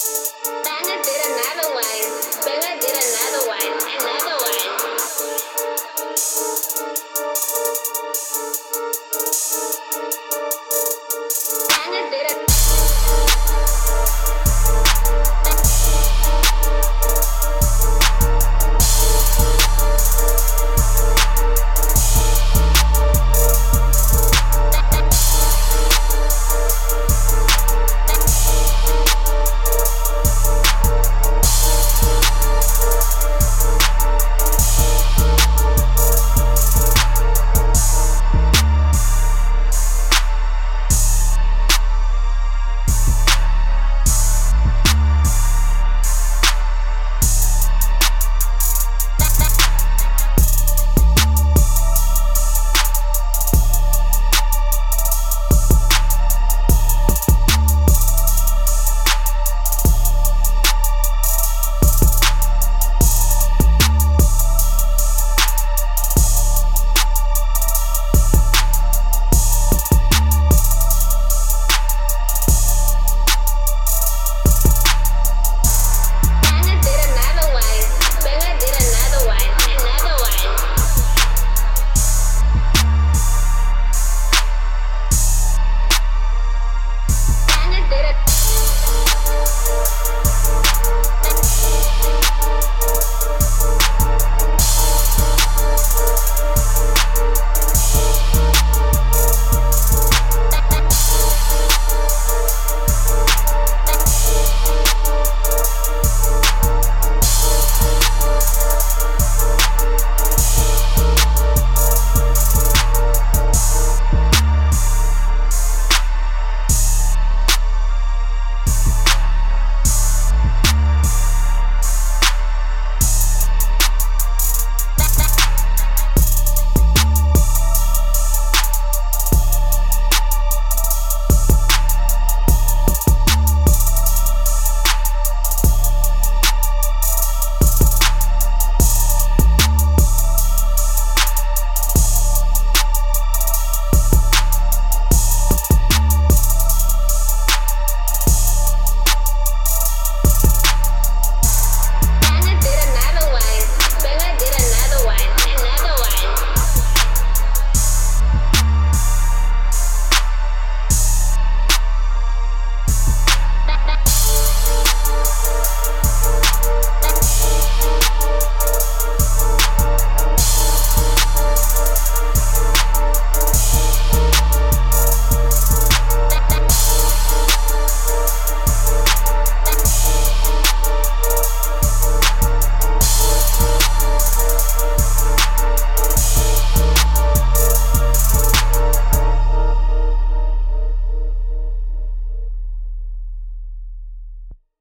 Then I did another one. Then I did another one. Another